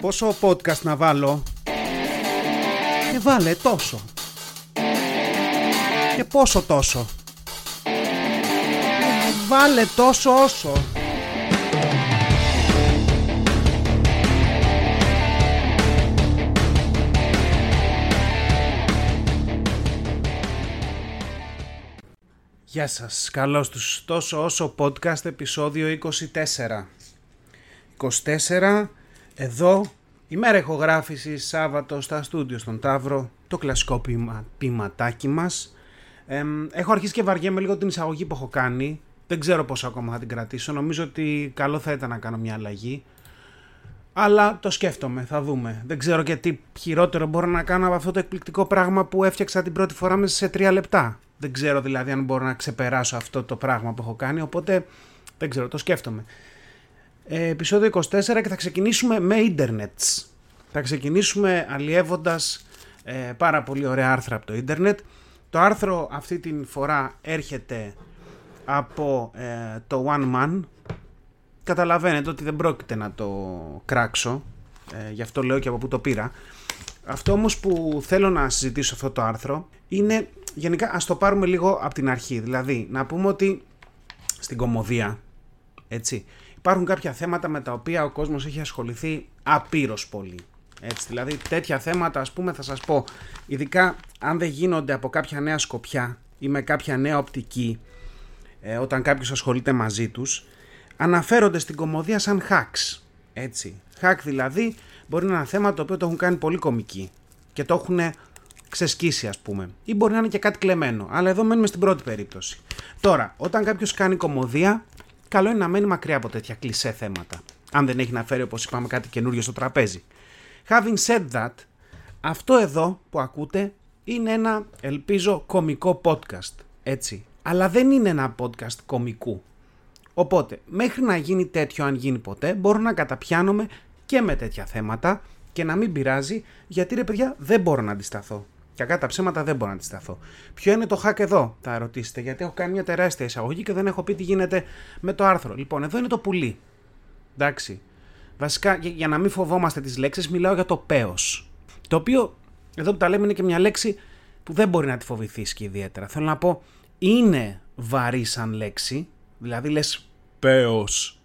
Πόσο podcast να βάλω; Και βάλε τόσο. Και πόσο τόσο. Βάλε τόσο όσο. Γεια σας, καλώς τους. Τόσο όσο podcast επεισόδιο 24 24 εδώ ημέρα ηχογράφηση Σάββατο στα στούντιο στον Ταύρο το κλασικό ποιημα, ποιηματάκι μας ε, έχω αρχίσει και βαριέμαι λίγο την εισαγωγή που έχω κάνει δεν ξέρω πόσο ακόμα θα την κρατήσω νομίζω ότι καλό θα ήταν να κάνω μια αλλαγή αλλά το σκέφτομαι, θα δούμε. Δεν ξέρω και τι χειρότερο μπορώ να κάνω από αυτό το εκπληκτικό πράγμα που έφτιαξα την πρώτη φορά μέσα σε τρία λεπτά. Δεν ξέρω δηλαδή αν μπορώ να ξεπεράσω αυτό το πράγμα που έχω κάνει, οπότε δεν ξέρω, το σκέφτομαι. Ε, επεισόδιο 24 και θα ξεκινήσουμε με ίντερνετς. Θα ξεκινήσουμε αλλιεύοντας ε, πάρα πολύ ωραία άρθρα από το ίντερνετ. Το άρθρο αυτή την φορά έρχεται από ε, το One Man. Καταλαβαίνετε ότι δεν πρόκειται να το κράξω, ε, γι' αυτό λέω και από πού το πήρα. Αυτό όμως που θέλω να συζητήσω αυτό το άρθρο είναι γενικά ας το πάρουμε λίγο από την αρχή. Δηλαδή να πούμε ότι στην κομμωδία έτσι, υπάρχουν κάποια θέματα με τα οποία ο κόσμος έχει ασχοληθεί απείρως πολύ. Έτσι, δηλαδή τέτοια θέματα ας πούμε θα σας πω ειδικά αν δεν γίνονται από κάποια νέα σκοπιά ή με κάποια νέα οπτική ε, όταν κάποιος ασχολείται μαζί τους αναφέρονται στην κομμωδία σαν hacks. Έτσι. Hack δηλαδή μπορεί να είναι ένα θέμα το οποίο το έχουν κάνει πολύ κομικοί και το έχουν ξεσκίσει ας πούμε ή μπορεί να είναι και κάτι κλεμμένο αλλά εδώ μένουμε στην πρώτη περίπτωση. Τώρα όταν κάποιος κάνει κομμωδία καλό είναι να μένει μακριά από τέτοια κλισέ θέματα αν δεν έχει να φέρει όπως είπαμε κάτι καινούριο στο τραπέζι. Having said that αυτό εδώ που ακούτε είναι ένα ελπίζω κομικό podcast έτσι αλλά δεν είναι ένα podcast κομικού. Οπότε, μέχρι να γίνει τέτοιο, αν γίνει ποτέ, μπορώ να καταπιάνομαι και με τέτοια θέματα και να μην πειράζει, γιατί ρε παιδιά δεν μπορώ να αντισταθώ. Κακά τα ψέματα δεν μπορώ να αντισταθώ. Ποιο είναι το hack εδώ, θα ρωτήσετε, γιατί έχω κάνει μια τεράστια εισαγωγή και δεν έχω πει τι γίνεται με το άρθρο. Λοιπόν, εδώ είναι το πουλί. Εντάξει. Βασικά, για να μην φοβόμαστε τις λέξεις, μιλάω για το παίο. Το οποίο, εδώ που τα λέμε, είναι και μια λέξη που δεν μπορεί να τη φοβηθείς και ιδιαίτερα. Θέλω να πω, είναι βαρύ σαν λέξη, δηλαδή λες πέος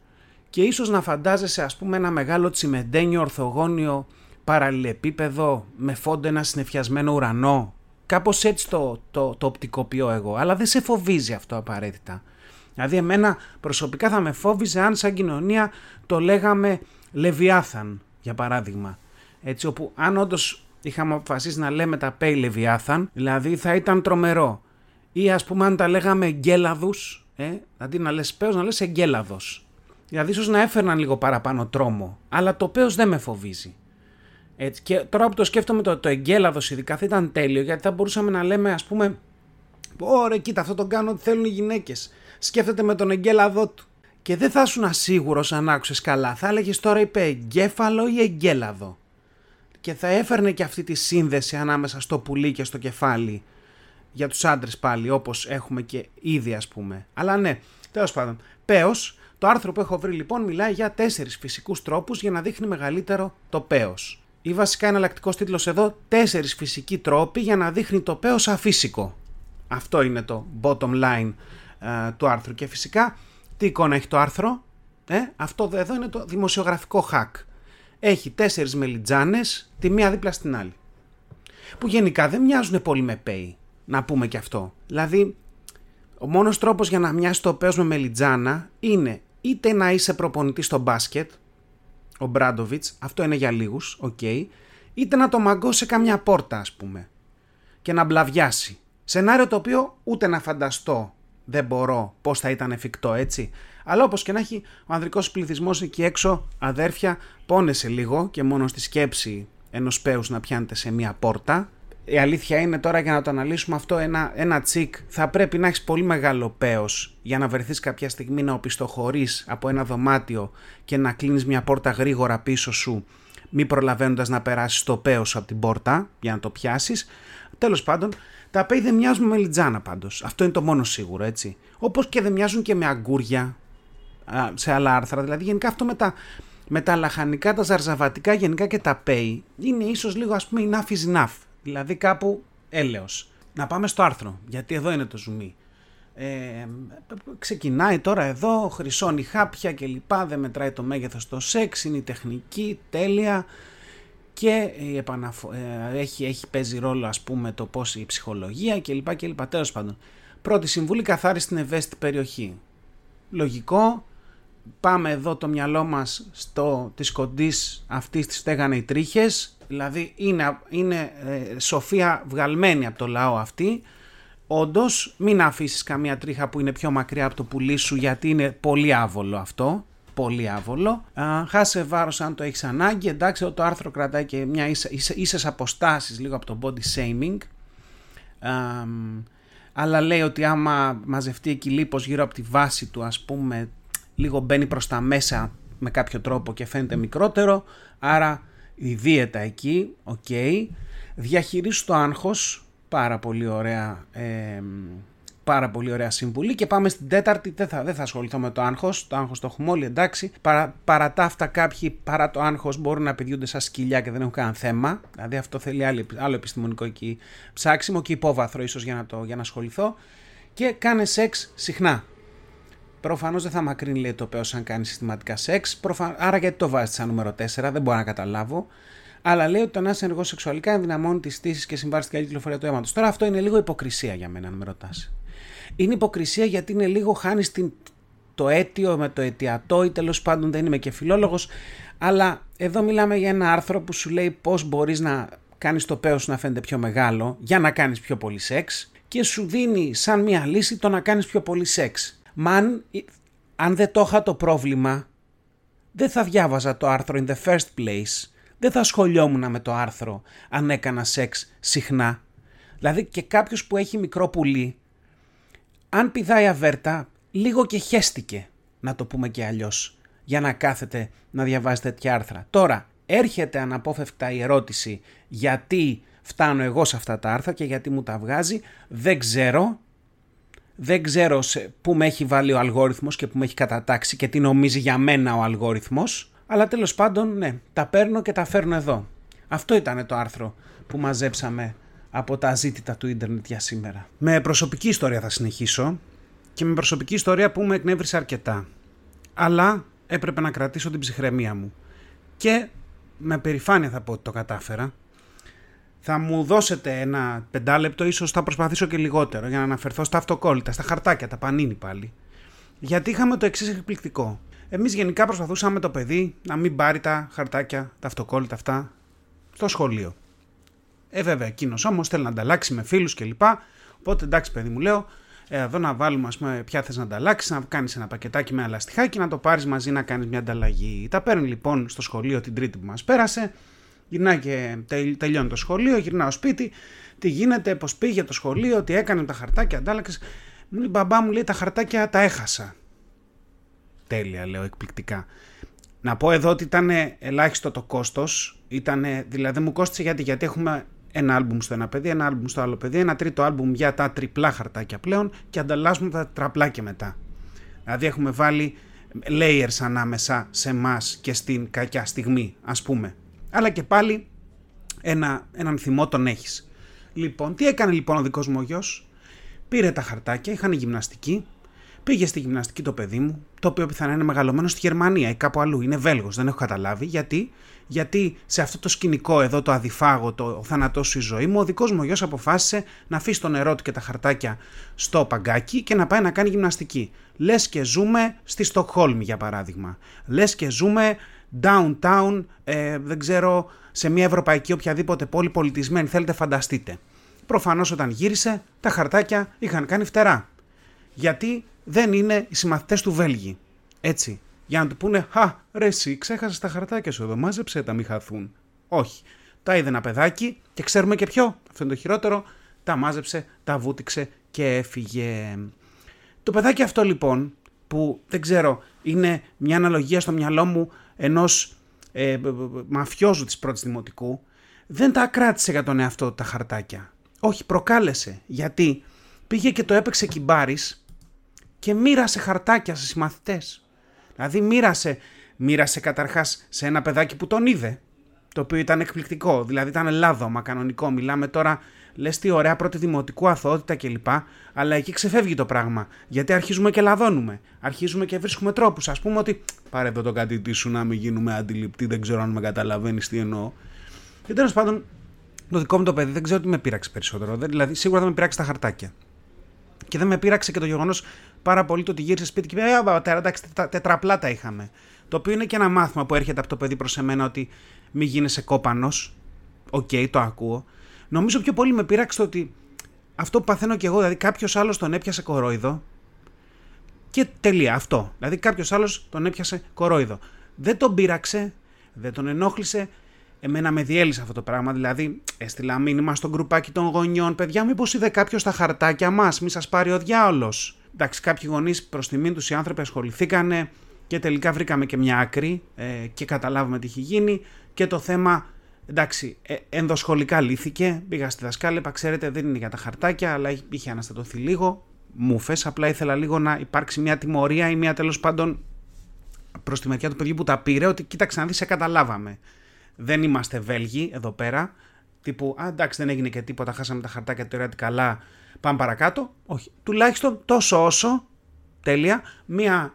και ίσως να φαντάζεσαι ας πούμε ένα μεγάλο τσιμεντένιο ορθογώνιο παραλληλεπίπεδο με φόντο ένα συνεφιασμένο ουρανό. Κάπως έτσι το, το, το οπτικοποιώ εγώ, αλλά δεν σε φοβίζει αυτό απαραίτητα. Δηλαδή εμένα προσωπικά θα με φόβιζε αν σαν κοινωνία το λέγαμε Λεβιάθαν, για παράδειγμα. Έτσι όπου αν όντως είχαμε αποφασίσει να λέμε τα Πέι Λεβιάθαν, δηλαδή θα ήταν τρομερό. Ή ας πούμε αν τα λέγαμε εγκέλαδους, ε, αντί να λες πέος να λες εγκέλαδος. Δηλαδή ίσως να έφερναν λίγο παραπάνω τρόμο, αλλά το πέος δεν με φοβίζει. Έτσι. Και τώρα που το σκέφτομαι το, το εγκέλαδος ειδικά θα ήταν τέλειο γιατί θα μπορούσαμε να λέμε ας πούμε Ωραία, κοίτα, αυτό το κάνω ότι θέλουν οι γυναίκες. Σκέφτεται με τον εγκέλαδό του. Και δεν θα ήσουν ασίγουρος αν άκουσες καλά. Θα έλεγες τώρα είπε εγκέφαλο ή εγκέλαδο. Και θα έφερνε και αυτή τη σύνδεση ανάμεσα στο πουλί και στο κεφάλι για τους άντρες πάλι όπως έχουμε και ήδη ας πούμε. Αλλά ναι, τέλος πάντων. Πέος, το άρθρο που έχω βρει λοιπόν μιλάει για τέσσερις φυσικούς τρόπους για να δείχνει μεγαλύτερο το πέος. Ή βασικά εναλλακτικός τίτλος εδώ, τέσσερις φυσικοί τρόποι για να δείχνει το πέος αφύσικο. Αυτό είναι το bottom line ε, του άρθρου. Και φυσικά, τι εικόνα έχει το άρθρο, ε, αυτό εδώ είναι το δημοσιογραφικό hack. Έχει τέσσερις μελιτζάνες, τη μία δίπλα στην άλλη. Που γενικά δεν μοιάζουν πολύ με πέη να πούμε και αυτό. Δηλαδή, ο μόνος τρόπος για να μοιάσει το πέος με μελιτζάνα είναι είτε να είσαι προπονητής στο μπάσκετ, ο Ομπράντοβιτς, αυτό είναι για λίγους, οκ, είτε να το μαγκώσει σε καμιά πόρτα ας πούμε και να μπλαβιάσει. Σενάριο το οποίο ούτε να φανταστώ δεν μπορώ πώς θα ήταν εφικτό έτσι. Αλλά όπως και να έχει ο ανδρικός πληθυσμός εκεί έξω αδέρφια πόνεσε λίγο και μόνο στη σκέψη ενός πέους να πιάνετε σε μία πόρτα η αλήθεια είναι τώρα για να το αναλύσουμε αυτό ένα, ένα τσικ θα πρέπει να έχεις πολύ μεγάλο πέος για να βρεθείς κάποια στιγμή να οπισθοχωρείς από ένα δωμάτιο και να κλείνεις μια πόρτα γρήγορα πίσω σου μη προλαβαίνοντας να περάσεις το πέος από την πόρτα για να το πιάσεις. Τέλος πάντων, τα πέι δεν μοιάζουν με λιτζάνα πάντως. Αυτό είναι το μόνο σίγουρο έτσι. Όπως και δεν μοιάζουν και με αγκούρια σε άλλα άρθρα. Δηλαδή γενικά αυτό με τα, με τα λαχανικά, τα ζαρζαβατικά γενικά και τα πέι είναι ίσως λίγο ας πούμε enough is enough. Δηλαδή κάπου έλεος. Να πάμε στο άρθρο, γιατί εδώ είναι το ζουμί. Ε, ξεκινάει τώρα εδώ, χρυσώνει χάπια και λοιπά, δεν μετράει το μέγεθος το σεξ, είναι η τεχνική, τέλεια και η επαναφο... ε, έχει, έχει παίζει ρόλο ας πούμε το πώς η ψυχολογία και λοιπά και λοιπά. Τέλος πάντων, πρώτη συμβουλή καθάριση στην ευαίσθητη περιοχή. Λογικό, πάμε εδώ το μυαλό μας στο της κοντής αυτής της στέγανε οι τρίχες, δηλαδή είναι, είναι ε, σοφία βγαλμένη από το λαό αυτή, Όντως, μην αφήσεις καμία τρίχα που είναι πιο μακριά από το πουλί σου, γιατί είναι πολύ άβολο αυτό. Πολύ άβολο. Α, χάσε βάρος αν το έχεις ανάγκη. Εντάξει, το άρθρο κρατάει και μια ίσες αποστάσεις λίγο από το body shaming. Α, αλλά λέει ότι άμα μαζευτεί εκεί λίπος γύρω από τη βάση του ας πούμε λίγο μπαίνει προς τα μέσα με κάποιο τρόπο και φαίνεται μικρότερο άρα η δίαιτα εκεί, OK, okay. διαχειρίσου το άγχος Πάρα πολύ ωραία, ε, πάρα πολύ ωραία συμβουλή και πάμε στην τέταρτη, δεν θα, δεν θα ασχοληθώ με το άγχος, το άγχος το έχουμε όλοι εντάξει, παρά, παρά τα αυτά κάποιοι παρά το άγχος μπορούν να πηδιούνται σαν σκυλιά και δεν έχουν κανένα θέμα, δηλαδή αυτό θέλει άλλο, άλλο επιστημονικό εκεί ψάξιμο και υπόβαθρο ίσως για να, το, για να ασχοληθώ και κάνε σεξ συχνά. Προφανώς δεν θα μακρύνει λέει το πέος αν κάνει συστηματικά σεξ. Προφα... Άρα γιατί το βάζει σαν νούμερο 4, δεν μπορώ να καταλάβω αλλά λέει ότι το να είσαι ενεργός σεξουαλικά ενδυναμώνει τις στήσεις και συμβάλλει στην καλή κυκλοφορία του αίματος. Τώρα αυτό είναι λίγο υποκρισία για μένα, αν με ρωτάς. Είναι υποκρισία γιατί είναι λίγο χάνεις το αίτιο με το αιτιατό ή τέλος πάντων δεν είμαι και φιλόλογος. Αλλά εδώ μιλάμε για ένα άρθρο που σου λέει πώς μπορείς να κάνεις το παίο σου να φαίνεται πιο μεγάλο για να κάνεις πιο πολύ σεξ και σου δίνει σαν μια λύση το να κάνεις πιο πολύ σεξ. Μα αν, αν δεν το είχα το πρόβλημα, δεν θα διάβαζα το άρθρο in the first place δεν θα ασχολιόμουν με το άρθρο αν έκανα σεξ συχνά. Δηλαδή και κάποιος που έχει μικρό πουλί, αν πηδάει αβέρτα, λίγο και χέστηκε, να το πούμε και αλλιώς, για να κάθεται να διαβάζει τέτοια άρθρα. Τώρα, έρχεται αναπόφευκτα η ερώτηση γιατί φτάνω εγώ σε αυτά τα άρθρα και γιατί μου τα βγάζει, δεν ξέρω. Δεν ξέρω σε πού με έχει βάλει ο αλγόριθμος και πού με έχει κατατάξει και τι νομίζει για μένα ο αλγόριθμος. Αλλά τέλος πάντων, ναι, τα παίρνω και τα φέρνω εδώ. Αυτό ήταν το άρθρο που μαζέψαμε από τα ζήτητα του ίντερνετ για σήμερα. Με προσωπική ιστορία θα συνεχίσω και με προσωπική ιστορία που με εκνεύρισε αρκετά. Αλλά έπρεπε να κρατήσω την ψυχραιμία μου. Και με περηφάνεια θα πω ότι το κατάφερα. Θα μου δώσετε ένα πεντάλεπτο, ίσως θα προσπαθήσω και λιγότερο, για να αναφερθώ στα αυτοκόλλητα, στα χαρτάκια, τα πανίνι πάλι. Γιατί είχαμε το εξής εκπληκτικό. Εμείς γενικά προσπαθούσαμε το παιδί να μην πάρει τα χαρτάκια, τα αυτοκόλλητα αυτά στο σχολείο. Ε, βέβαια, εκείνος όμως θέλει να ανταλλάξει με φίλους κλπ. Οπότε εντάξει, παιδί μου, λέω, ε, εδώ να βάλουμε, ας πούμε, ποια θες να ανταλλάξεις, να κάνεις ένα πακετάκι με ένα και να το πάρεις μαζί να κάνεις μια ανταλλαγή. Τα παίρνει λοιπόν στο σχολείο την Τρίτη που μας πέρασε. Γυρνάει και τελειώνει το σχολείο, γυρνάω σπίτι. Τι γίνεται, πώς πήγε το σχολείο, τι έκανε τα χαρτάκια, αντάλλαξες. Μου λέει, μπαμπά μου λέει τα χαρτάκια τα έχασα. Τέλεια, λέω εκπληκτικά. Να πω εδώ ότι ήταν ελάχιστο το κόστος. Δηλαδή μου κόστησε γιατί, γιατί έχουμε ένα άλμπουμ στο ένα παιδί, ένα άλμπουμ στο άλλο παιδί, ένα τρίτο άλμπουμ για τα τριπλά χαρτάκια πλέον και ανταλλάσσουμε τα τραπλάκια μετά. Δηλαδή έχουμε βάλει layers ανάμεσα σε εμάς και στην κακιά στιγμή, ας πούμε. Αλλά και πάλι ένα, έναν θυμό τον έχεις. Λοιπόν, τι έκανε λοιπόν ο δικός μου ο γιος; Πήρε τα χαρτάκια, είχαν γυμναστική, Πήγε στη γυμναστική το παιδί μου, το οποίο πιθανά είναι μεγαλωμένο στη Γερμανία ή κάπου αλλού. Είναι Βέλγος, δεν έχω καταλάβει. Γιατί, γιατί σε αυτό το σκηνικό εδώ, το αδιφάγο, το θάνατό σου η ζωή μου, ο δικός μου γιος αποφάσισε να αφήσει το νερό του και τα χαρτάκια στο παγκάκι και να πάει να κάνει γυμναστική. Λες και ζούμε στη Στοκχόλμη, για παράδειγμα. Λες και ζούμε downtown, ε, δεν ξέρω, σε μια ευρωπαϊκή οποιαδήποτε πόλη πολιτισμένη. Θέλετε, φανταστείτε. Προφανώς όταν γύρισε, τα χαρτάκια είχαν κάνει φτερά. Γιατί δεν είναι οι συμμαθητές του Βέλγη. Έτσι. Για να του πούνε, Χα, ρε, εσύ ξέχασες τα χαρτάκια σου εδώ, μάζεψε τα, μη χαθούν. Όχι. Τα είδε ένα παιδάκι και ξέρουμε και ποιο. Αυτό είναι το χειρότερο. Τα μάζεψε, τα βούτυξε και έφυγε. Το παιδάκι αυτό λοιπόν, που δεν ξέρω, είναι μια αναλογία στο μυαλό μου ενός ε, μαφιόζου της πρώτης δημοτικού, δεν τα κράτησε για τον εαυτό τα χαρτάκια. Όχι, προκάλεσε. Γιατί πήγε και το έπαιξε κυμπάρης και μοίρασε χαρτάκια σε συμμαθητές. Δηλαδή μοίρασε μοίρασε καταρχάς σε ένα παιδάκι που τον είδε, το οποίο ήταν εκπληκτικό, δηλαδή ήταν λάδωμα κανονικό, μιλάμε τώρα λες τι ωραία πρώτη δημοτικού αθωότητα κλπ. Αλλά εκεί ξεφεύγει το πράγμα. Γιατί αρχίζουμε και λαδώνουμε. Αρχίζουμε και βρίσκουμε τρόπους. Α πούμε ότι πάρε εδώ το κάτι σου να μην γίνουμε αντιληπτοί, δεν ξέρω αν με καταλαβαίνεις τι εννοώ. Και τέλος πάντων, το δικό μου το παιδί δεν ξέρω τι με πείραξε περισσότερο. Δηλαδή, σίγουρα δεν με πείραξε τα χαρτάκια. Και δεν με πείραξε και το γεγονός πάρα πολύ το ότι γύρισε σπίτι και είπε: πατέρα, εντάξει, τετραπλά τα είχαμε. Το οποίο είναι και ένα μάθημα που έρχεται από το παιδί προς εμένα ότι μην γίνεσαι κόπανος. OK, okay, το ακούω. Νομίζω πιο πολύ με πείραξε το ότι αυτό που παθαίνω και εγώ, δηλαδή κάποιος άλλος τον έπιασε κορόιδο και τελεία αυτό. Δηλαδή κάποιος άλλος τον έπιασε κορόιδο. Δεν τον πείραξε, δεν τον ενόχλησε. Εμένα με διέλυσε αυτό το πράγμα. Δηλαδή, έστειλα μήνυμα στο γκρουπάκι των γονιών. Παιδιά, μήπως είδε κάποιος τα χαρτάκια μας, μη σας πάρει ο διάολος. Εντάξει, κάποιοι γονείς προς τιμήν τους οι άνθρωποι ασχοληθήκανε και τελικά βρήκαμε και μια άκρη ε, και καταλάβουμε τι έχει γίνει. Και το θέμα Εντάξει, ε, ενδοσχολικά λύθηκε. Πήγα στη δασκάλεπα, ξέρετε, δεν είναι για τα χαρτάκια, αλλά είχε αναστατωθεί λίγο. Μου φες, απλά ήθελα λίγο να υπάρξει μια τιμωρία ή μια τέλος πάντων προς τη μεριά του παιδιού που τα πήρε, ότι κοίταξε να δεις, σε καταλάβαμε. Δεν είμαστε Βέλγοι εδώ πέρα. Τύπου, α, εντάξει, δεν έγινε και τίποτα, χάσαμε τα χαρτάκια, τώρα καλά, πάμε παρακάτω. Όχι. Τουλάχιστον τόσο όσο, τέλεια, μια,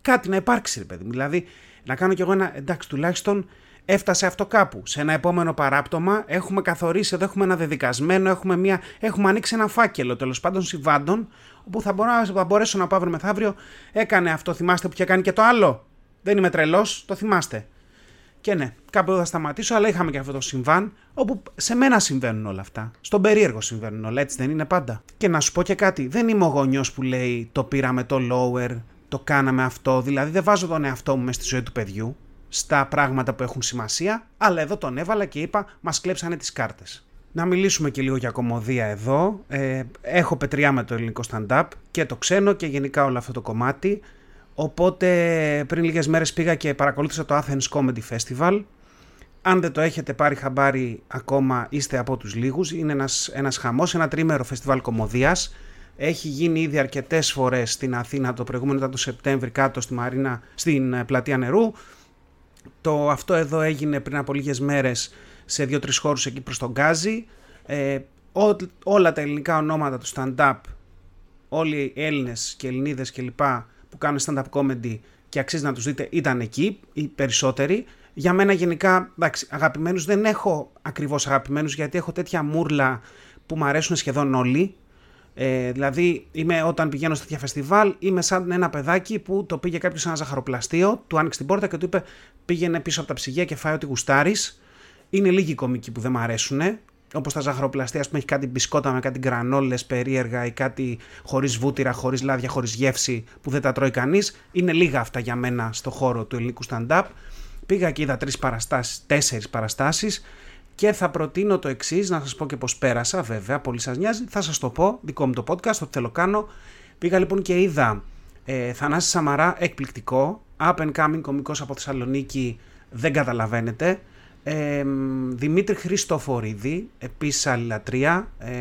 κάτι να υπάρξει, ρε παιδί. Δηλαδή, να κάνω κι εγώ ένα, εντάξει, τουλάχιστον έφτασε αυτό κάπου. Σε ένα επόμενο παράπτωμα έχουμε καθορίσει εδώ, έχουμε ένα δεδικασμένο, έχουμε, μια, έχουμε ανοίξει ένα φάκελο τέλος πάντων συμβάντων, όπου θα, μπορώ, θα μπορέσω να πάω αύριο μεθαύριο. Έκανε αυτό, θυμάστε που είχε κάνει και το άλλο; Δεν είμαι τρελός, το θυμάστε. Και ναι, κάπου εδώ θα σταματήσω, αλλά είχαμε και αυτό το συμβάν, όπου σε μένα συμβαίνουν όλα αυτά. Στον περίεργο συμβαίνουν όλα, έτσι δεν είναι πάντα. Και να σου πω και κάτι, δεν είμαι ο γονιός που λέει το πήραμε το lower, το κάναμε αυτό, δηλαδή δεν βάζω τον εαυτό μου μες στη ζωή του παιδιού στα πράγματα που έχουν σημασία, αλλά εδώ τον έβαλα και είπα μας κλέψανε τις κάρτες. Να μιλήσουμε και λίγο για κομμωδία εδώ. Ε, έχω πετριά με το ελληνικό stand-up και το ξένο και γενικά όλο αυτό το κομμάτι. Οπότε πριν λίγες μέρες πήγα και παρακολούθησα το Athens Comedy Festival. Αν δεν το έχετε πάρει χαμπάρι ακόμα είστε από τους λίγους. Είναι ένας, ένας χαμός, ένα τρίμερο φεστιβάλ κομμωδίας. Έχει γίνει ήδη αρκετές φορές στην Αθήνα, το προηγούμενο ήταν το Σεπτέμβρη κάτω στη Μαρίνα, στην ε, Πλατεία Νερού. Το αυτό εδώ έγινε πριν από λίγες μέρες σε δύο-τρεις χώρους εκεί προς τον Γκάζι. Ε, όλα τα ελληνικά ονόματα του stand-up, όλοι οι Έλληνες και Ελληνίδες κλπ που κάνουν stand-up comedy και αξίζει να τους δείτε ήταν εκεί, οι περισσότεροι. Για μένα γενικά, εντάξει, αγαπημένους δεν έχω ακριβώς αγαπημένους γιατί έχω τέτοια μούρλα που μου αρέσουν σχεδόν όλοι ε, δηλαδή, είμαι, όταν πηγαίνω σε τέτοια φεστιβάλ, είμαι σαν ένα παιδάκι που το πήγε κάποιος σε ένα ζαχαροπλαστείο, του άνοιξε την πόρτα και του είπε: Πήγαινε πίσω από τα ψυγεία και φάει ό,τι γουστάρεις. Είναι λίγοι κομικοί που δεν μου αρέσουν. Όπως τα ζαχαροπλαστεία, που έχει κάτι μπισκότα με κάτι γκρανόλες περίεργα ή κάτι χωρίς βούτυρα, χωρίς λάδια, χωρίς γεύση που δεν τα τρώει κανείς. Είναι λίγα αυτά για μένα στο χώρο του ελληνικού stand-up. Πήγα και είδα τρεις παραστάσεις, τέσσερις παραστάσεις και θα προτείνω το εξής, να σας πω και πώ πέρασα, βέβαια, πολύ σας νοιάζει. Θα σας το πω, δικό μου το podcast, ό,τι θέλω κάνω. Πήγα λοιπόν και είδα ε, Θανάση Σαμαρά, εκπληκτικό. Up and coming κομικός από Θεσσαλονίκη, δεν καταλαβαίνετε. Ε, Δημήτρη Χριστοφορίδη, επίσης άλλη λατρεία. Ε,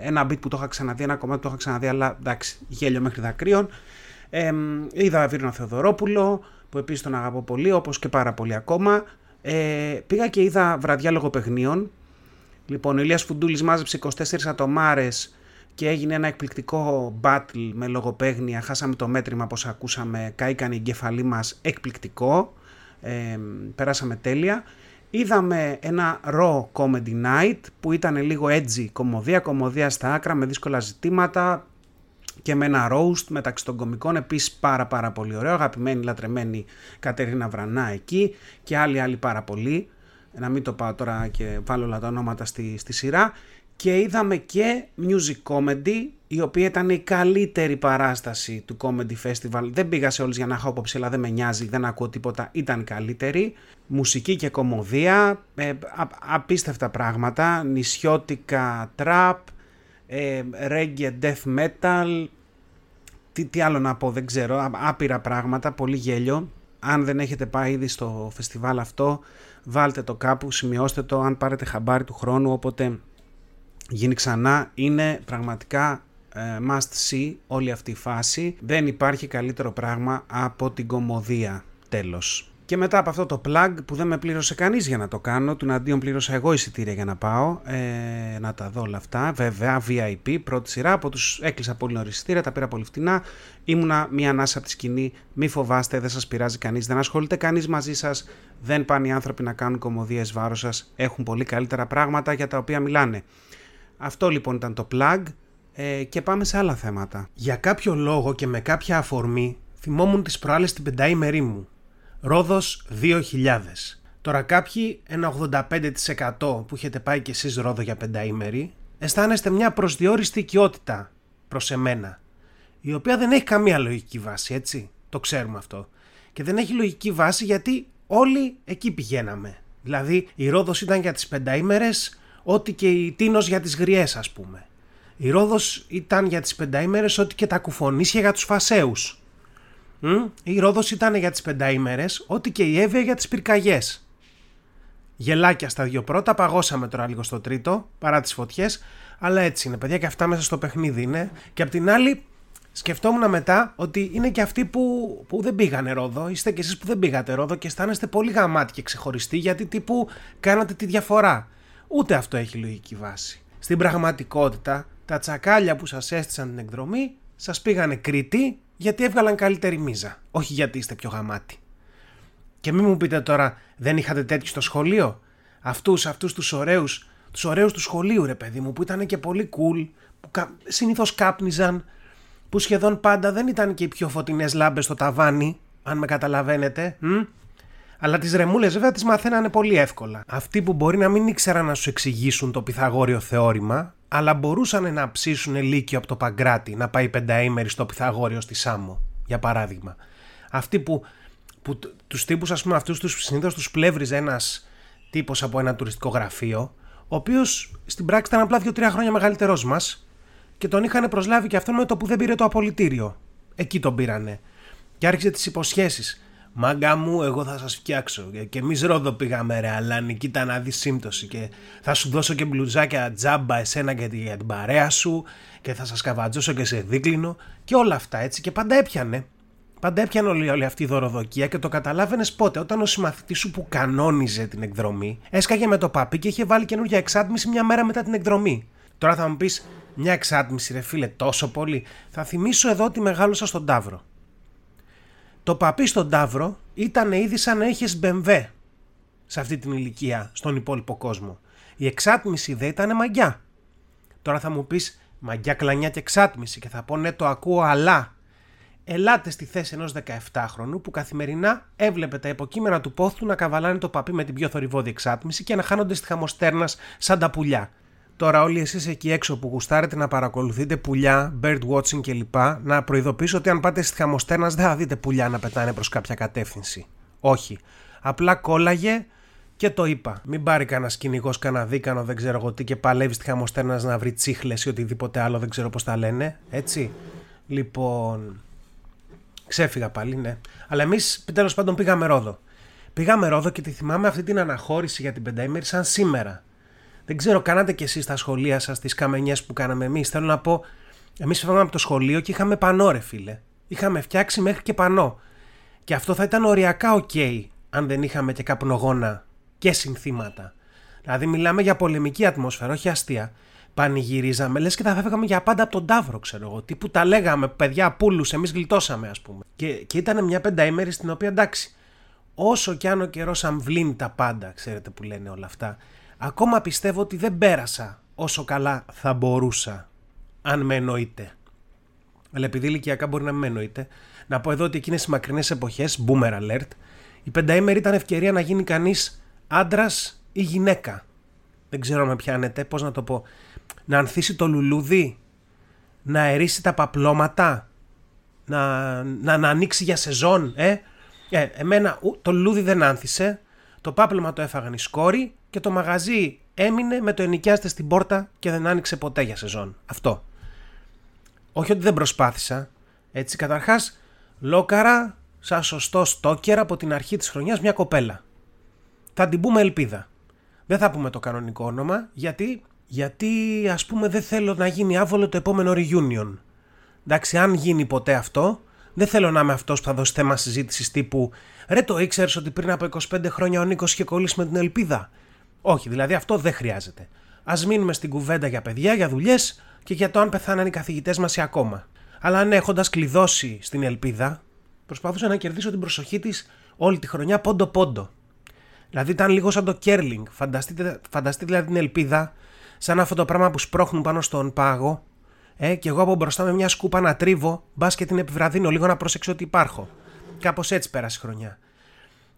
ένα beat που το είχα ξαναδεί, ένα κομμάτι που το είχα ξαναδεί, αλλά εντάξει, γέλιο μέχρι δακρύων. Ε, είδα Βίρνα Θεοδωρόπουλο, που επίσης τον αγαπώ πολύ, όπως και πάρα πολύ ακόμα. Ε, πήγα και είδα βραδιά λογοπαιγνίων. Λοιπόν, ο Ηλίας Φουντούλης μάζεψε 24 ατομάρες και έγινε ένα εκπληκτικό battle με λογοπαίγνια. Χάσαμε το μέτρημα όπως ακούσαμε, κάηκαν οι εγκεφαλοί μας εκπληκτικό. Ε, περάσαμε τέλεια. Είδαμε ένα raw comedy night που ήταν λίγο edgy κομμωδία, κομμωδία στα άκρα με δύσκολα ζητήματα, και με ένα roast μεταξύ των κομικών. Επίσης πάρα πάρα πολύ ωραίο. Αγαπημένη λατρεμένη Κατερίνα Βρανά εκεί και άλλοι άλλοι πάρα πολύ. Να μην το πάω τώρα και βάλω όλα τα ονόματα στη, στη σειρά. Και είδαμε και music comedy η οποία ήταν η καλύτερη παράσταση του Comedy Festival. Δεν πήγα σε όλες για να έχω άποψη αλλά δεν με νοιάζει, δεν ακούω τίποτα. Ήταν καλύτερη. Μουσική και κομμωδία. Ε, απίστευτα πράγματα. Νησιώτικα trap ε, reggae, death metal, τι, τι άλλο να πω δεν ξέρω, άπειρα πράγματα, πολύ γέλιο. Αν δεν έχετε πάει ήδη στο φεστιβάλ αυτό, βάλτε το κάπου, σημειώστε το, αν πάρετε χαμπάρι του χρόνου, όποτε γίνει ξανά, είναι πραγματικά ε, must see όλη αυτή η φάση. Δεν υπάρχει καλύτερο πράγμα από την κομμωδία, τέλος. Και μετά από αυτό το plug που δεν με πλήρωσε κανείς για να το κάνω, του αντίον πλήρωσα εγώ εισιτήρια για να πάω, ε, να τα δω όλα αυτά. Βέβαια, VIP, πρώτη σειρά, από τους έκλεισα πολύ νωρίς εισιτήρια, τα πήρα πολύ φτηνά. Ήμουνα μία ανάσα από τη σκηνή. Μη φοβάστε, δεν σας πειράζει κανείς, δεν ασχολείται κανείς μαζί σας. Δεν πάνε οι άνθρωποι να κάνουν κομμωδίες βάρος σας. Έχουν πολύ καλύτερα πράγματα για τα οποία μιλάνε. Αυτό λοιπόν ήταν το plug ε, και πάμε σε άλλα θέματα. Για κάποιο λόγο και με κάποια αφορμή θυμόμουν τις προάλλες την πενταήμερή μου Ρόδος 2000. Τώρα κάποιοι, ένα 85% που έχετε πάει κι εσείς Ρόδο για πενταήμερη, αισθάνεστε μια προσδιοριστή οικειότητα προς εμένα, η οποία δεν έχει καμία λογική βάση, έτσι, το ξέρουμε αυτό. Και δεν έχει λογική βάση γιατί όλοι εκεί πηγαίναμε. Δηλαδή η Ρόδος ήταν για τις πενταήμερες, ό,τι και η Τίνος για τις γριές ας πούμε. Η Ρόδος ήταν για τις πενταήμερες ό,τι και τα κουφονίσια για τους φασέους. Η Ρόδος ήταν για τις πενταήμερες, ό,τι και η Εύβοια για τις πυρκαγιές. Γελάκια στα δύο πρώτα, παγώσαμε τώρα λίγο στο τρίτο, παρά τις φωτιές, αλλά έτσι είναι παιδιά και αυτά μέσα στο παιχνίδι είναι. Και απ' την άλλη σκεφτόμουν μετά ότι είναι και αυτοί που, που δεν πήγανε Ρόδο, είστε και εσείς που δεν πήγατε Ρόδο και αισθάνεστε πολύ γαμάτοι και ξεχωριστοί γιατί τύπου κάνατε τη διαφορά. Ούτε αυτό έχει λογική βάση. Στην πραγματικότητα, τα τσακάλια που σας έστησαν την εκδρομή σας πήγανε Κρήτη γιατί έβγαλαν καλύτερη μίζα. Όχι γιατί είστε πιο γαμάτι. Και μην μου πείτε τώρα, δεν είχατε τέτοιου στο σχολείο; Αυτούς, αυτούς τους ωραίους, τους ωραίους του σχολείου, ρε παιδί μου, που ήταν και πολύ cool, που κα... συνήθως κάπνιζαν, που σχεδόν πάντα δεν ήταν και οι πιο φωτεινές λάμπες στο ταβάνι, αν με καταλαβαίνετε. Μ; Αλλά τις ρεμούλες βέβαια τις μαθαίνανε πολύ εύκολα. Αυτοί που μπορεί να μην ήξεραν να σου εξηγήσουν το Πυθαγόριο θεώρημα, αλλά μπορούσαν να ψήσουν λύκειο από το Παγκράτη, να πάει πενταήμερη στο Πυθαγόριο στη Σάμο, για παράδειγμα. Αυτοί που, που τους τύπους, ας πούμε, αυτούς τους συνήθως τους πλεύριζε ένας τύπος από ένα τουριστικό γραφείο, ο οποίος στην πράξη ήταν απλά 2-3 χρόνια μεγαλύτερός μας και τον είχαν προσλάβει και αυτόν με το που δεν πήρε το απολυτήριο. Εκεί τον πήρανε. Και άρχισε τις υποσχέσεις. Μάγκα μου, εγώ θα σας φτιάξω. Και εμείς ρόδο πήγαμε ρε, αλλά νικήτα να δεις σύμπτωση. Και θα σου δώσω και μπλουζάκια τζάμπα εσένα και για την παρέα σου. Και θα σας καβατζώσω και σε δίκλινο. Και όλα αυτά έτσι. Και πάντα έπιανε. Πάντα έπιανε όλη, όλη αυτή η δωροδοκία και το καταλάβαινες πότε. Όταν ο συμμαθητής σου που κανόνιζε την εκδρομή έσκαγε με το παπί και είχε βάλει καινούργια εξάτμιση μια μέρα μετά την εκδρομή. Τώρα θα μου πεις, μια εξάτμιση, ρε φίλε, τόσο πολύ. Θα θυμίσω εδώ ότι μεγάλωσα στον Ταύρο. Το παπί στον Ταύρο ήταν ήδη σαν να έχει μπεμβέ σε αυτή την ηλικία στον υπόλοιπο κόσμο. Η εξάτμιση δεν ήταν μαγιά. Τώρα θα μου πεις μαγιά, κλανιά και εξάτμιση και θα πω ναι το ακούω αλλά ελάτε στη θέση ενός 17χρονου που καθημερινά έβλεπε τα υποκείμενα του πόθου να καβαλάνε το παπί με την πιο θορυβόδη εξάτμιση και να χάνονται στη χαμοστέρνα σαν τα πουλιά. Τώρα όλοι εσείς εκεί έξω που γουστάρετε να παρακολουθείτε πουλιά, bird watching κλπ. Να προειδοποιήσω ότι αν πάτε στη χαμοστέρνας δεν θα δείτε πουλιά να πετάνε προς κάποια κατεύθυνση. Όχι. Απλά κόλλαγε και το είπα. Μην πάρει κανένα κυνηγός, κανένα δίκανο, δεν ξέρω εγώ τι και παλεύει στη χαμοστέρνα να βρει τσίχλες ή οτιδήποτε άλλο, δεν ξέρω πώς τα λένε. Έτσι. Λοιπόν. Ξέφυγα πάλι, ναι. Αλλά εμείς τέλος πάντων πήγαμε ρόδο. Πήγαμε ρόδο και τη θυμάμαι αυτή την αναχώρηση για την πενταήμερη σαν σήμερα. Δεν ξέρω, κάνατε κι εσείς στα σχολεία σας τις καμενιέ που κάναμε εμείς. Θέλω να πω, εμείς φεύγαμε από το σχολείο και είχαμε πανό, ρε φίλε. Είχαμε φτιάξει μέχρι και πανό. Και αυτό θα ήταν οριακά οκ, αν δεν είχαμε και καπνογόνα και συνθήματα. Δηλαδή, μιλάμε για πολεμική ατμόσφαιρα, όχι αστεία. Πανηγυρίζαμε, λες και θα φεύγαμε για πάντα από τον Ταύρο, ξέρω εγώ. Τύπου τα λέγαμε, παιδιά, πούλο, εμείς γλιτώσαμε, ας πούμε. Και, και ήταν μια πενταήμερη στην οποία εντάξει, όσο κι αν ο καιρός αμβλύνει τα πάντα, ξέρετε που λένε όλα αυτά, ακόμα πιστεύω ότι δεν πέρασα όσο καλά θα μπορούσα, αν με εννοείτε. Αλλά επειδή ηλικιακά μπορεί να με εννοείτε, να πω εδώ ότι εκείνες οι μακρινές εποχές, boomer alert, η πενταήμερη ήταν ευκαιρία να γίνει κανείς άντρας ή γυναίκα. Δεν ξέρω με πιάνετε, πώς να το πω. Να ανθίσει το λουλούδι, να αερίσει τα παπλώματα, να, να, να ανοίξει για σεζόν, ε. ε εμένα το λουλούδι δεν άνθησε, το πάπλωμα το έφαγαν οι σκόροι και το μαγαζί έμεινε με το ενοικιάστε στην πόρτα και δεν άνοιξε ποτέ για σεζόν. Αυτό. Όχι ότι δεν προσπάθησα. Έτσι, καταρχάς, λόκαρα σαν σωστό στόκερ από την αρχή της χρονιάς μια κοπέλα. Θα την πούμε ελπίδα. Δεν θα πούμε το κανονικό όνομα, γιατί, γιατί ας πούμε δεν θέλω να γίνει άβολο το επόμενο reunion. Εντάξει, αν γίνει ποτέ αυτό, Δεν θέλω να είμαι αυτός που θα δώσει θέμα συζήτησης τύπου Ρε, το ήξερες ότι πριν από 25 χρόνια ο Νίκος είχε κολλήσει με την ελπίδα; Όχι, δηλαδή αυτό δεν χρειάζεται. Α μείνουμε στην κουβέντα για παιδιά, για δουλειές και για το αν πεθάναν οι καθηγητές μας ή ακόμα. Αλλά ναι, έχοντας κλειδώσει στην ελπίδα, προσπαθούσα να κερδίσω την προσοχή της όλη τη χρονιά πόντο-πόντο. Δηλαδή ήταν λίγο σαν το κέρλινγκ. Φανταστείτε, φανταστείτε δηλαδή την ελπίδα, σαν αυτό το πράγμα που σπρώχνουν πάνω στον πάγο, ε, και εγώ από μπροστά με μια σκούπα να τρίβω, μπας και την επιβραδύνω λίγο να προσέξω ότι υπάρχω. Κάπως έτσι πέρασε η χρονιά.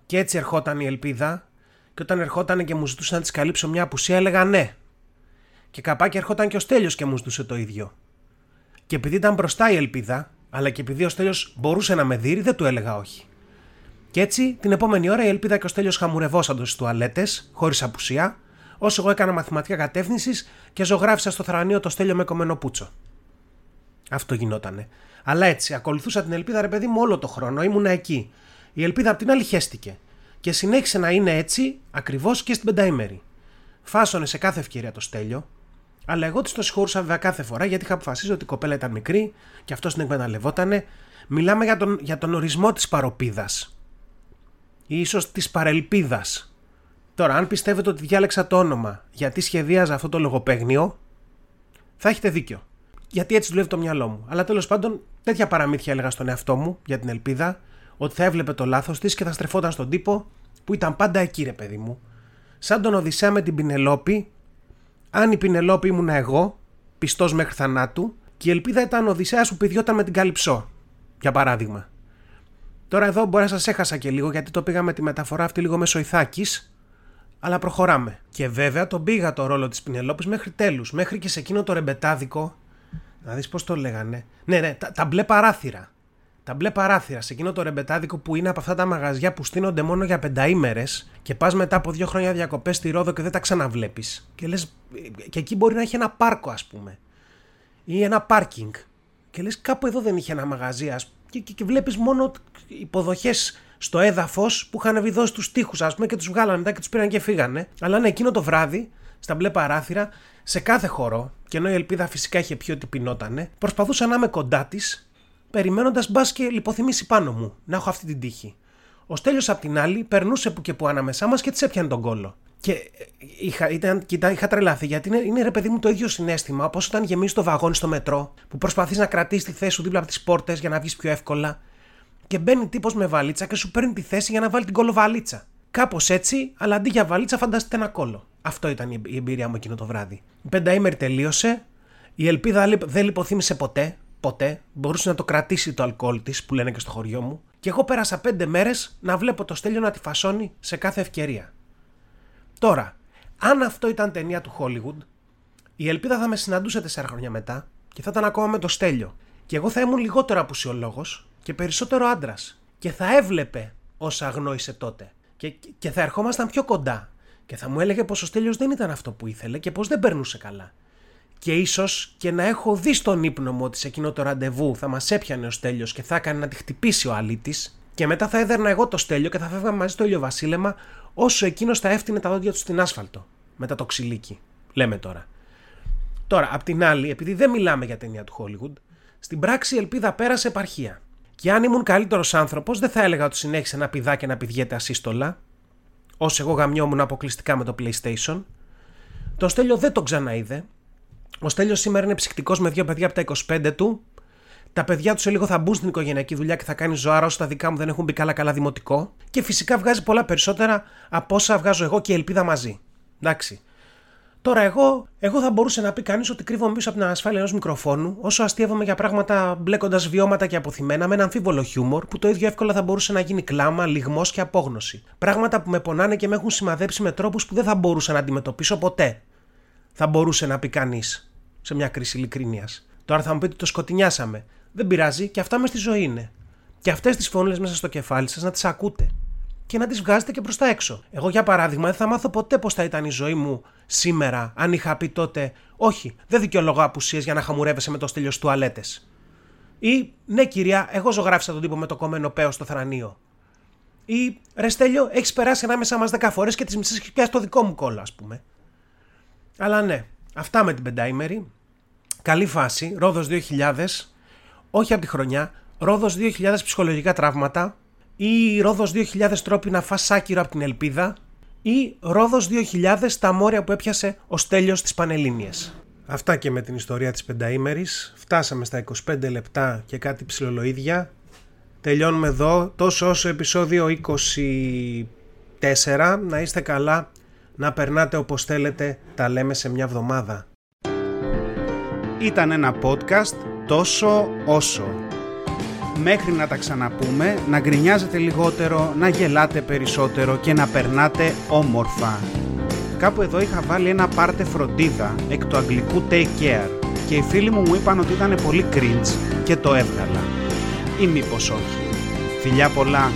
Και έτσι ερχόταν η ελπίδα, και όταν ερχόταν και μου ζητούσαν να της καλύψω μια απουσία, έλεγα ναι. Και καπάκι ερχόταν και ο Στέλιος και μου ζητούσε το ίδιο. Και επειδή ήταν μπροστά η ελπίδα, αλλά και επειδή ο Στέλιος μπορούσε να με δει, δεν του έλεγα όχι. Και έτσι την επόμενη ώρα η ελπίδα και ο Στέλιος χαμουρευόσαν στις τουαλέτες, χωρίς απουσία, όσο εγώ έκανα μαθηματικά κατεύθυνσης και ζωγράφισα στο θρανίο το Στέλιο με κομμένο πούτσο. Αυτό γινότανε. Αλλά έτσι, ακολουθούσα την ελπίδα, ρε παιδί μου, όλο το χρόνο, ήμουνα εκεί. Η ελπίδα απ' την άλλη χέστηκε. Και συνέχισε να είναι έτσι ακριβώς και στην πενταήμερη. Φάσωνε σε κάθε ευκαιρία το Στέλιο, αλλά εγώ της το συγχωρούσα βέβαια κάθε φορά γιατί είχα αποφασίσει ότι η κοπέλα ήταν μικρή και αυτό την εκμεταλλευότανε. Μιλάμε για τον, για τον ορισμό της παροπίδας. ή ίσως της παρελπίδας. Τώρα, αν πιστεύετε ότι διάλεξα το όνομα γιατί σχεδίαζα αυτό το λογοπαίγνιο, θα έχετε δίκιο γιατί έτσι δουλεύει το μυαλό μου. Αλλά τέλος πάντων, τέτοια παραμύθια έλεγα στον εαυτό μου για την ελπίδα ότι θα έβλεπε το λάθος της και θα στρεφόταν στον τύπο που ήταν πάντα εκεί, ρε παιδί μου. Σαν τον Οδυσσέα με την Πινελόπη, αν η Πινελόπη ήμουν εγώ, πιστός μέχρι θανάτου, και η ελπίδα ήταν ο Οδυσσέας που πηδιόταν με την Καλυψό, για παράδειγμα. Τώρα εδώ μπορεί να σας έχασα και λίγο γιατί το πήγα με τη μεταφορά αυτή λίγο μέσω Ιθάκης, αλλά προχωράμε. Και βέβαια τον πήγα το ρόλο της Πινελόπης μέχρι τέλους, μέχρι και σε εκείνο το ρεμπετάδικο να δεις πώς το λέγανε. Ναι, ναι, τα, τα μπλε παράθυρα. Τα μπλε παράθυρα σε εκείνο το ρεμπετάδικο που είναι από αυτά τα μαγαζιά που στείνονται μόνο για πενταήμερες και πας μετά από δύο χρόνια διακοπές στη Ρόδο και δεν τα ξαναβλέπεις. Και λες, και εκεί μπορεί να έχει ένα πάρκο, ας πούμε. Ή ένα πάρκινγκ. Και λες, κάπου εδώ δεν είχε ένα μαγαζί, ας και, και, και βλέπεις μόνο υποδοχές στο έδαφος που είχαν βιδώσει τους τοίχου, ας πούμε, και τους βγάλανε μετά και τους πήραν και φύγανε. Αλλά ναι, εκείνο το βράδυ, στα μπλε παράθυρα, σε κάθε χώρο, και ενώ η ελπίδα φυσικά είχε πει ότι πεινότανε, προσπαθούσα να είμαι κοντά της, περιμένοντας μπας και λιποθυμήσει πάνω μου, να έχω αυτή την τύχη. Ο Στέλιος απ' την άλλη περνούσε που και που ανάμεσά μας και της έπιανε τον κόλο. Και ε, είχα, ήταν, ήταν, είχα τρελαθεί γιατί είναι, είναι ρε παιδί μου το ίδιο συνέστημα όπως όταν γεμίζεις το βαγόνι στο μετρό, που προσπαθείς να κρατήσεις τη θέση σου δίπλα από τις πόρτες για να βγεις πιο εύκολα, και μπαίνει τύπος με βαλίτσα και σου παίρνει τη θέση για να βάλει την κολοβαλίτσα. Κάπως έτσι, αλλά αντί για βαλίτσα, φανταστείτε ένα κόλο. Αυτό ήταν η εμπειρία μου εκείνο το βράδυ. Η πενταήμερη τελείωσε. Η ελπίδα δεν λιποθύμησε ποτέ. Ποτέ. Μπορούσε να το κρατήσει το αλκοόλ της, που λένε και στο χωριό μου. Και εγώ πέρασα πέντε μέρες να βλέπω το στέλιο να τη φασώνει σε κάθε ευκαιρία. Τώρα, αν αυτό ήταν ταινία του Hollywood, η ελπίδα θα με συναντούσε τέσσερα χρόνια μετά και θα ήταν ακόμα με το στέλιο. Και εγώ θα ήμουν λιγότερο απουσιολόγος και περισσότερο άντρας. Και θα έβλεπε όσα αγνόησε τότε. Και, και θα ερχόμασταν πιο κοντά και θα μου έλεγε πως ο Στέλιος δεν ήταν αυτό που ήθελε και πως δεν περνούσε καλά. Και ίσως και να έχω δει στον ύπνο μου ότι σε εκείνο το ραντεβού θα μας έπιανε ο Στέλιος και θα έκανε να τη χτυπήσει ο αλήτης και μετά θα έδερνα εγώ το Στέλιο και θα φεύγαμε μαζί στο ηλιοβασίλεμα όσο εκείνος θα έφτιανε τα δόντια του στην άσφαλτο. Μετά το ξυλίκι. Λέμε τώρα. Τώρα, απ' την άλλη, επειδή δεν μιλάμε για ταινία του Hollywood, στην πράξη η ελπίδα πέρασε επαρχία. Και αν ήμουν καλύτερος άνθρωπος, δεν θα έλεγα ότι συνέχισε να πηδά και να πηδιέται ασύστολα, όσο εγώ γαμιόμουν αποκλειστικά με το PlayStation. Το Στέλιο δεν τον ξαναείδε. Ο Στέλιος σήμερα είναι ψυχτικό με δύο παιδιά από τα 25 του. Τα παιδιά τους σε λίγο θα μπουν στην οικογενειακή δουλειά και θα κάνει ζωάρα όσο τα δικά μου δεν έχουν μπει καλά καλά δημοτικό. Και φυσικά βγάζει πολλά περισσότερα από όσα βγάζω εγώ και η ελπίδα μαζί. Εντάξει. Τώρα, εγώ, εγώ θα μπορούσε να πει κανείς ότι κρύβομαι πίσω από την ασφάλεια ενός μικροφόνου, όσο αστείευομαι για πράγματα μπλέκοντας βιώματα και αποθυμένα με ένα αμφίβολο χιούμορ που το ίδιο εύκολα θα μπορούσε να γίνει κλάμα, λιγμός και απόγνωση. Πράγματα που με πονάνε και με έχουν σημαδέψει με τρόπους που δεν θα μπορούσα να αντιμετωπίσω ποτέ. Θα μπορούσε να πει κανείς σε μια κρίση ειλικρίνειας. Τώρα θα μου πείτε το σκοτεινιάσαμε. Δεν πειράζει και αυτά μες στη ζωή είναι. Και αυτές τις φωνές μέσα στο κεφάλι σας να τις ακούτε και να τις βγάζετε και προς τα έξω. Εγώ, για παράδειγμα, δεν θα μάθω ποτέ πώς θα ήταν η ζωή μου σήμερα αν είχα πει τότε Όχι, δεν δικαιολογώ απουσίες για να χαμουρεύεσαι με το στέλιο τουαλέτες. Ή Ναι, κυρία, εγώ ζωγράφησα τον τύπο με το κομμένο παίο στο θρανίο. Ή Ρε Στέλιο, έχεις περάσει ανάμεσα μας 10 φορές και τις μισές έχει πιάσει το δικό μου κόλλο, ας πούμε. Αλλά ναι, αυτά με την πεντάημερη. Καλή φάση, Ρόδος 2000. Όχι από τη χρονιά, Ρόδος 2000 ψυχολογικά τραύματα ή Ρόδος 2000 τρόποι να φας σάκυρο από την ελπίδα ή Ρόδος 2000 τα μόρια που έπιασε ο Στέλιος της Πανελλήνιες. Αυτά και με την ιστορία της πενταήμερης. Φτάσαμε στα 25 λεπτά και κάτι ψηλολοίδια. Τελειώνουμε εδώ τόσο όσο επεισόδιο 24. Να είστε καλά, να περνάτε όπως θέλετε. Τα λέμε σε μια εβδομάδα. Ήταν ένα podcast τόσο όσο. Μέχρι να τα ξαναπούμε, να γκρινιάζετε λιγότερο, να γελάτε περισσότερο και να περνάτε όμορφα. Κάπου εδώ είχα βάλει ένα πάρτε φροντίδα εκ του αγγλικού take care και οι φίλοι μου μου είπαν ότι ήταν πολύ cringe και το έβγαλα. Ή μήπως όχι. Φιλιά πολλά.